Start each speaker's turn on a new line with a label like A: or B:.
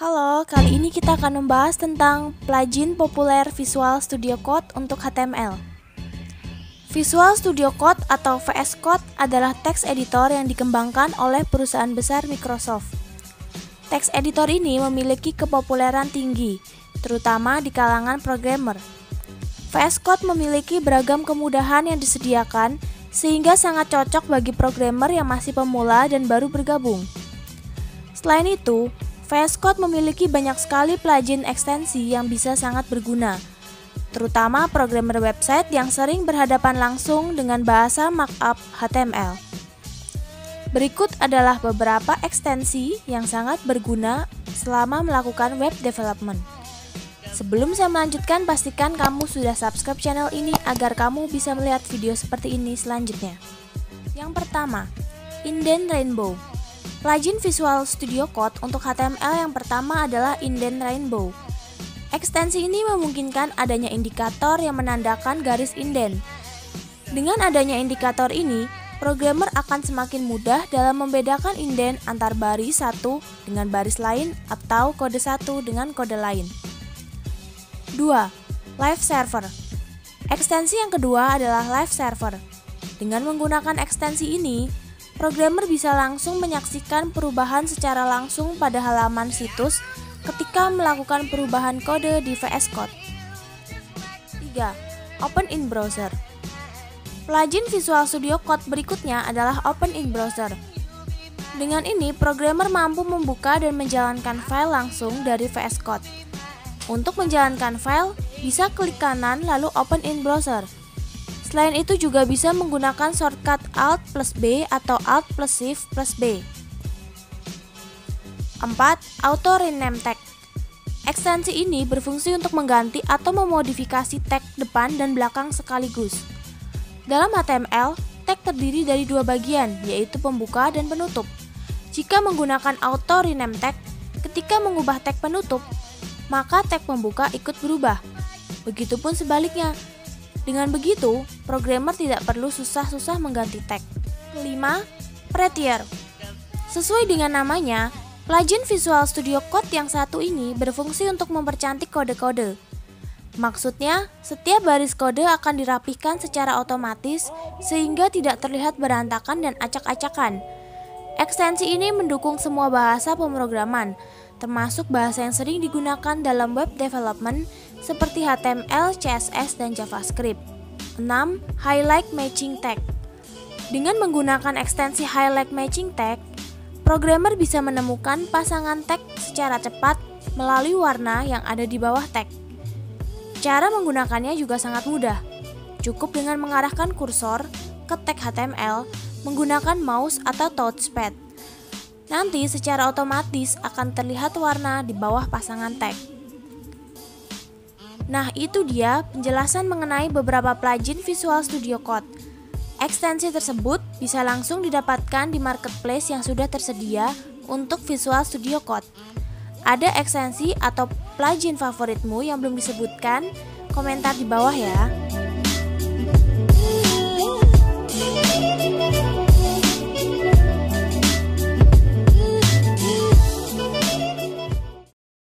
A: Halo, kali ini kita akan membahas tentang plugin populer Visual Studio Code untuk HTML. Visual Studio Code atau VS Code adalah text editor yang dikembangkan oleh perusahaan besar Microsoft. Text editor ini memiliki kepopuleran tinggi, terutama di kalangan programmer. VS Code memiliki beragam kemudahan yang disediakan sehingga sangat cocok bagi programmer yang masih pemula dan baru bergabung. Selain itu, VS Code memiliki banyak sekali plugin ekstensi yang bisa sangat berguna, terutama programmer website yang sering berhadapan langsung dengan bahasa markup HTML. Berikut adalah beberapa ekstensi yang sangat berguna selama melakukan web development. Sebelum saya melanjutkan, pastikan kamu sudah subscribe channel ini agar kamu bisa melihat video seperti ini selanjutnya. Yang pertama, Indent Rainbow. Plugin Visual Studio Code untuk HTML yang pertama adalah Indent Rainbow. Ekstensi ini memungkinkan adanya indikator yang menandakan garis indent. Dengan adanya indikator ini, programmer akan semakin mudah dalam membedakan indent antar baris satu dengan baris lain atau kode satu dengan kode lain. 2. Live Server Ekstensi yang kedua adalah Live Server. Dengan menggunakan ekstensi ini, programmer bisa langsung menyaksikan perubahan secara langsung pada halaman situs ketika melakukan perubahan kode di VS Code. 3. Open in Browser Plugin Visual Studio Code berikutnya adalah Open in Browser. Dengan ini, programmer mampu membuka dan menjalankan file langsung dari VS Code. Untuk menjalankan file, bisa klik kanan lalu Open in Browser. Selain itu juga bisa menggunakan shortcut Alt plus B atau Alt plus Shift plus B. 4. Auto Rename Tag Ekstensi ini berfungsi untuk mengganti atau memodifikasi tag depan dan belakang sekaligus. Dalam HTML, tag terdiri dari dua bagian, yaitu pembuka dan penutup. Jika menggunakan Auto Rename Tag, ketika mengubah tag penutup, maka tag pembuka ikut berubah. Begitupun sebaliknya, dengan begitu, programmer tidak perlu susah-susah mengganti tag. 5. Prettier Sesuai dengan namanya, plugin Visual Studio Code yang satu ini berfungsi untuk mempercantik kode-kode. Maksudnya, setiap baris kode akan dirapihkan secara otomatis sehingga tidak terlihat berantakan dan acak-acakan. Ekstensi ini mendukung semua bahasa pemrograman, termasuk bahasa yang sering digunakan dalam web development seperti HTML, CSS, dan JavaScript. 6. Highlight Matching Tag Dengan menggunakan ekstensi Highlight Matching Tag, programmer bisa menemukan pasangan tag secara cepat melalui warna yang ada di bawah tag. Cara menggunakannya juga sangat mudah. Cukup dengan mengarahkan kursor ke tag HTML menggunakan mouse atau touchpad. Nanti secara otomatis akan terlihat warna di bawah pasangan tag. Nah, itu dia penjelasan mengenai beberapa plugin Visual Studio Code. Ekstensi tersebut bisa langsung didapatkan di marketplace yang sudah tersedia untuk Visual Studio Code. Ada ekstensi atau plugin favoritmu yang belum disebutkan? Komentar di bawah ya.